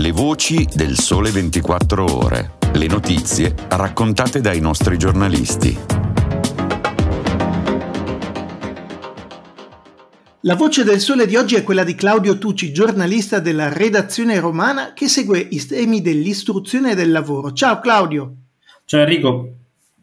Le voci del Sole 24 Ore. Le notizie raccontate dai nostri giornalisti. La voce del sole di oggi è quella di Claudio Tucci, giornalista della redazione romana che segue i temi dell'istruzione e del lavoro. Ciao Claudio. Ciao Enrico.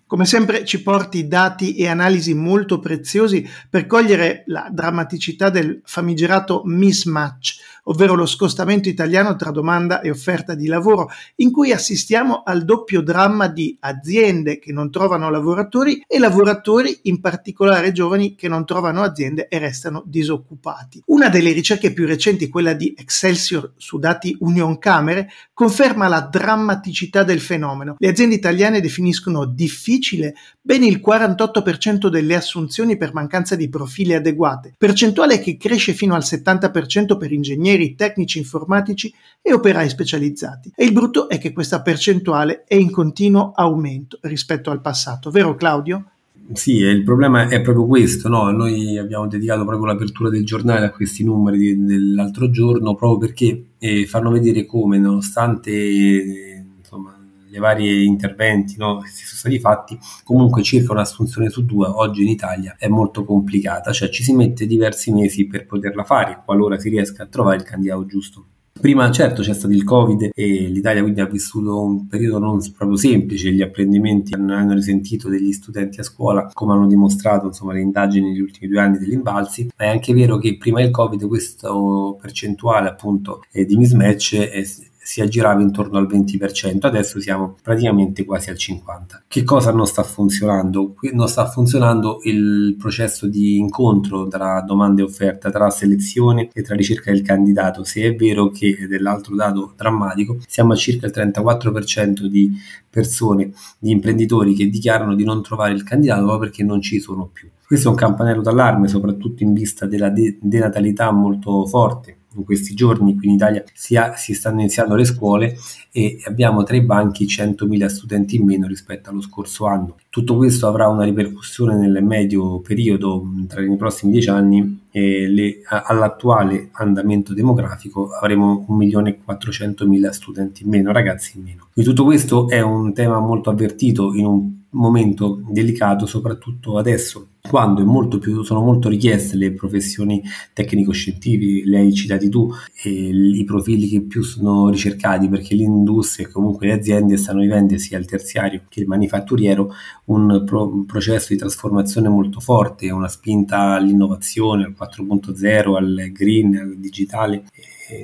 Come sempre ci porti dati e analisi molto preziosi per cogliere la drammaticità del famigerato mismatch, ovvero lo scostamento italiano tra domanda e offerta di lavoro, in cui assistiamo al doppio dramma di aziende che non trovano lavoratori e lavoratori, in particolare giovani, che non trovano aziende e restano disoccupati. Una delle ricerche più recenti, quella di Excelsior su dati Union Camere, conferma la drammaticità del fenomeno. Le aziende italiane definiscono difficile ben il 48% delle assunzioni per mancanza di profili adeguate, percentuale che cresce fino al 70% per ingegneri tecnici informatici e operai specializzati. E il brutto è che questa percentuale è in continuo aumento rispetto al passato, vero Claudio? Sì, il problema è proprio questo, no? noi abbiamo dedicato proprio l'apertura del giornale a questi numeri di, dell'altro giorno proprio perché eh, fanno vedere come nonostante eh, insomma, i vari interventi no, che si sono stati fatti, comunque circa un'assunzione su due oggi in Italia è molto complicata, cioè ci si mette diversi mesi per poterla fare qualora si riesca a trovare il candidato giusto. Prima certo c'è stato il Covid e l'Italia quindi ha vissuto un periodo non proprio semplice, gli apprendimenti hanno risentito degli studenti a scuola come hanno dimostrato insomma, le indagini negli ultimi due anni degli imbalzi, ma è anche vero che prima del Covid questo percentuale appunto eh, di mismatch è, si aggirava intorno al 20%, adesso siamo praticamente quasi al 50%. Che cosa non sta funzionando? Non sta funzionando il processo di incontro tra domanda e offerta, tra selezione e tra ricerca del candidato. Se è vero che, è l'altro dato drammatico, siamo a circa il 34% di persone, di imprenditori che dichiarano di non trovare il candidato proprio perché non ci sono più. Questo è un campanello d'allarme, soprattutto in vista della de- denatalità molto forte in questi giorni qui in Italia si, ha, si, stanno iniziando le scuole e abbiamo tra i banchi 100.000 studenti in meno rispetto allo scorso anno. Tutto questo avrà una ripercussione nel medio periodo, tra i prossimi dieci anni, e le, all'attuale andamento demografico avremo 1.400.000 studenti in meno, ragazzi in meno. Quindi tutto questo è un tema molto avvertito in un momento delicato soprattutto adesso quando molto più, sono molto richieste le professioni tecnico-scientifiche, le hai citati tu, i profili che più sono ricercati perché l'industria e comunque le aziende stanno vivendo sia il terziario che il manifatturiero un, pro, un processo di trasformazione molto forte, una spinta all'innovazione, al 4.0, al green, al digitale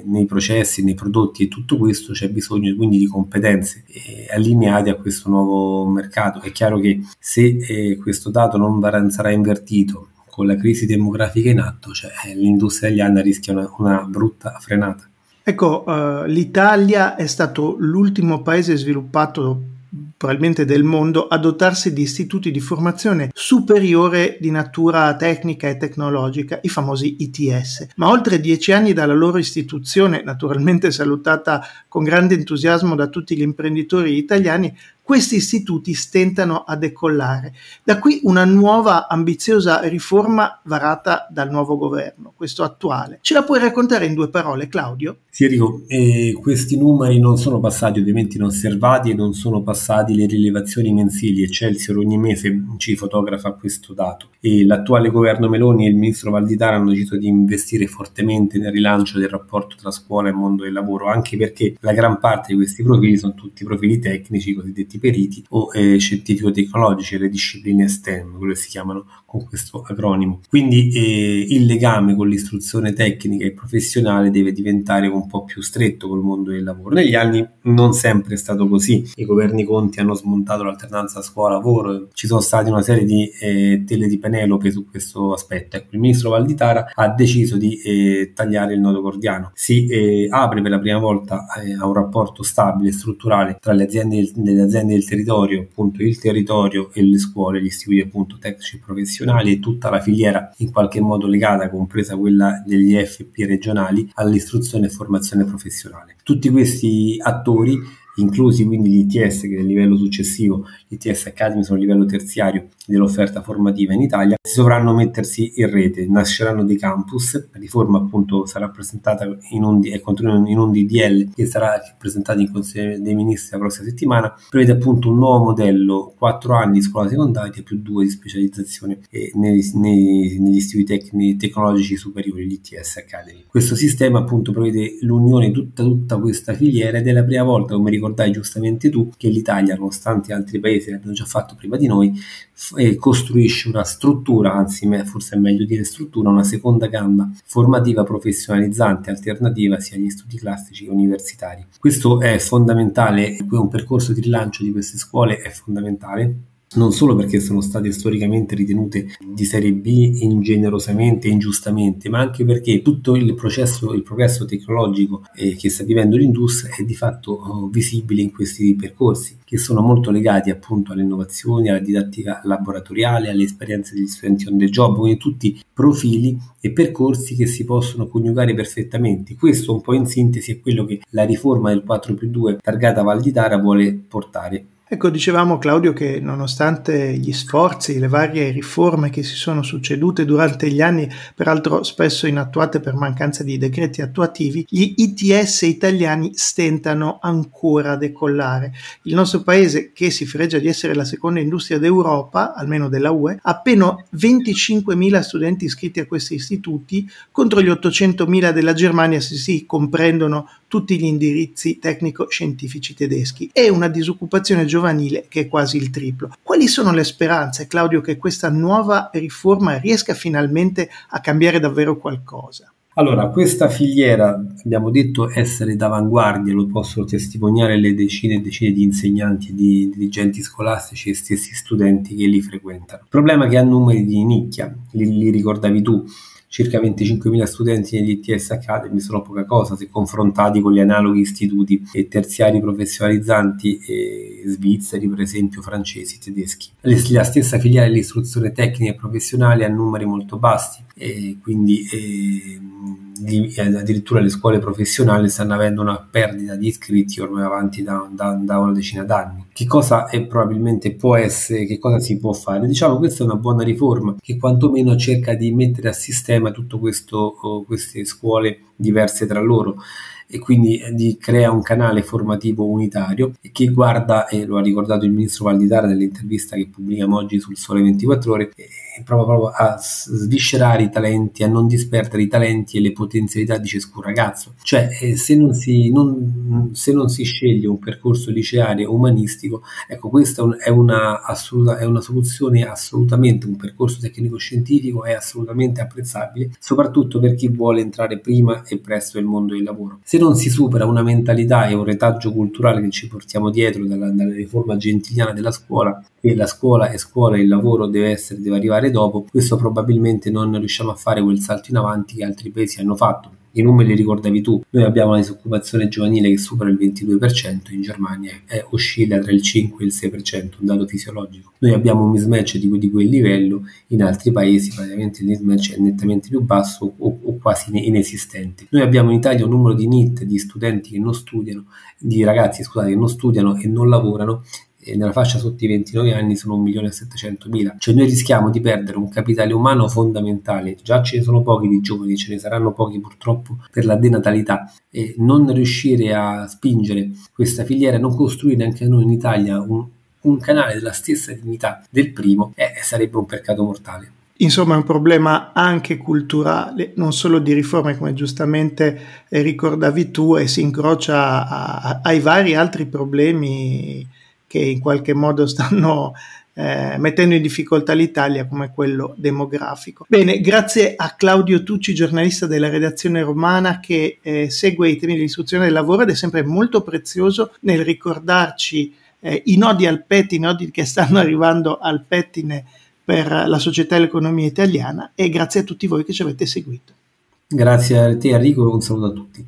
nei processi, nei prodotti e tutto questo c'è bisogno quindi di competenze eh, allineate a questo nuovo mercato. È chiaro che se eh, questo dato non sarà invertito con la crisi demografica in atto, cioè, eh, l'industria italiana rischia una, una brutta frenata. Ecco, uh, l'Italia è stato l'ultimo paese sviluppato probabilmente del mondo, a dotarsi di istituti di formazione superiore di natura tecnica e tecnologica, i famosi ITS. Ma oltre dieci anni dalla loro istituzione, naturalmente salutata con grande entusiasmo da tutti gli imprenditori italiani, questi istituti stentano a decollare. Da qui una nuova ambiziosa riforma varata dal nuovo governo, questo attuale. Ce la puoi raccontare in due parole, Claudio? Sì, Enrico, eh, questi numeri non sono passati ovviamente inosservati e non sono passati le rilevazioni mensili. Excelsior ogni mese ci fotografa questo dato. E l'attuale governo Meloni e il ministro Valditara hanno deciso di investire fortemente nel rilancio del rapporto tra scuola e mondo del lavoro, anche perché la gran parte di questi profili sono tutti profili tecnici, cosiddetti progetti periti o eh, scientifico-tecnologici, le discipline STEM, quello che si chiamano con questo acronimo. Quindi eh, il legame con l'istruzione tecnica e professionale deve diventare un po' più stretto col mondo del lavoro. Negli anni non sempre è stato così, i governi Conti hanno smontato l'alternanza scuola-lavoro, ci sono state una serie di eh, tele di Penelope su questo aspetto. Ecco, il ministro Valditara ha deciso di eh, tagliare il nodo gordiano, si eh, apre per la prima volta eh, a un rapporto stabile e strutturale tra le aziende, le aziende aziende del territorio, appunto il territorio e le scuole, gli istituti appunto tecnici professionali e tutta la filiera in qualche modo legata, compresa quella degli FP regionali, all'istruzione e formazione professionale. Tutti questi attori inclusi quindi gli ITS che è il livello successivo, gli ITS Academy sono il livello terziario dell'offerta formativa in Italia, si dovranno mettersi in rete, nasceranno dei campus, la riforma appunto sarà presentata in un, continua in un DDL che sarà presentato in Consiglio dei Ministri la prossima settimana, prevede appunto un nuovo modello, 4 anni di scuola secondaria più 2 di specializzazione nei, nei, negli istituti tecnici, tecnologici superiori, l'ITS Academy. Questo sistema appunto prevede l'unione di tutta, tutta questa filiera ed è la prima volta, come ricordai giustamente tu, che l'Italia, nonostante altri paesi l'abbiano già fatto prima di noi, f- costruisce una struttura, anzi forse è meglio dire struttura, una seconda gamba formativa professionalizzante alternativa sia agli studi classici che universitari. Questo è fondamentale, un percorso di rilancio di queste scuole è fondamentale non solo perché sono state storicamente ritenute di serie B ingenerosamente e ingiustamente, ma anche perché tutto il processo, il progresso tecnologico eh, che sta vivendo l'industria è di fatto oh, visibile in questi percorsi, che sono molto legati appunto alle innovazioni, alla didattica laboratoriale, alle esperienze degli studenti on the job, quindi tutti profili e percorsi che si possono coniugare perfettamente. Questo un po' in sintesi è quello che la riforma del 4 più 2 targata Val di Tara vuole portare. Ecco, dicevamo Claudio che nonostante gli sforzi, le varie riforme che si sono succedute durante gli anni, peraltro spesso inattuate per mancanza di decreti attuativi, gli ITS italiani stentano ancora a decollare. Il nostro paese, che si fregia di essere la seconda industria d'Europa, almeno della UE, ha appena 25.000 studenti iscritti a questi istituti contro gli 800.000 della Germania se si comprendono tutti gli indirizzi tecnico-scientifici tedeschi e una disoccupazione giovanile che è quasi il triplo. Quali sono le speranze, Claudio, che questa nuova riforma riesca finalmente a cambiare davvero qualcosa? Allora, questa filiera abbiamo detto essere d'avanguardia, lo possono testimoniare le decine e decine di insegnanti di dirigenti scolastici e stessi studenti che li frequentano. Il problema è che ha numeri di nicchia, li, li ricordavi tu, circa 25.000 studenti negli ITS Academy sono poca cosa se confrontati con gli analoghi istituti terziari professionalizzanti svizzeri, per esempio francesi, tedeschi. La stessa filiale dell'istruzione tecnica e professionale ha numeri molto bassi, e quindi eh, addirittura le scuole professionali stanno avendo una perdita di iscritti ormai avanti da, da, da una decina d'anni. Che cosa è probabilmente può essere, che cosa si può fare? Diciamo questa è una buona riforma che quantomeno cerca di mettere a sistema tutte queste scuole diverse tra loro e quindi di, crea un canale formativo unitario che guarda, e lo ha ricordato il ministro Valditara nell'intervista che pubblichiamo oggi sul Sole 24 Ore, proprio, proprio a sviscerare i talenti, a non disperdere i talenti e le potenzialità di ciascun ragazzo. Cioè, eh, se, non si, non, se non si sceglie un percorso liceario umanistico, ecco, questa è una, assoluta, è una soluzione assolutamente, un percorso tecnico-scientifico è assolutamente apprezzabile, soprattutto per chi vuole entrare prima e presto nel mondo del lavoro. Se non si supera una mentalità e un retaggio culturale che ci portiamo dietro dalla, dalla riforma gentiliana della scuola, che la scuola è scuola e il lavoro deve essere, deve arrivare dopo, questo probabilmente non riusciamo a fare quel salto in avanti che altri paesi hanno fatto. I numeri li ricordavi tu, noi abbiamo una disoccupazione giovanile che supera il 22%, in Germania è, oscilla tra il 5 e il 6%, un dato fisiologico. Noi abbiamo un mismatch di, di quel livello, in altri paesi praticamente il mismatch è nettamente più basso o, o quasi inesistente. Noi abbiamo in Italia un numero di NIT, di studenti che non studiano, di ragazzi scusate, che non studiano e non lavorano e nella fascia sotto i 29 anni sono 1.700.000. Cioè noi rischiamo di perdere un capitale umano fondamentale, già ce ne sono pochi di giovani, ce ne saranno pochi purtroppo per la denatalità e non riuscire a spingere questa filiera, non costruire anche noi in Italia un, un canale della stessa dignità del primo, eh, sarebbe un peccato mortale. Insomma, è un problema anche culturale, non solo di riforme, come giustamente ricordavi tu, e si incrocia a, a, ai vari altri problemi che in qualche modo stanno eh, mettendo in difficoltà l'Italia come quello demografico. Bene, grazie a Claudio Tucci, giornalista della redazione romana che eh, segue i temi dell'istruzione del lavoro ed è sempre molto prezioso nel ricordarci eh, i nodi al pettine, i nodi che stanno arrivando al pettine per la società e l'economia italiana e grazie a tutti voi che ci avete seguito. Grazie a te Enrico un saluto a tutti.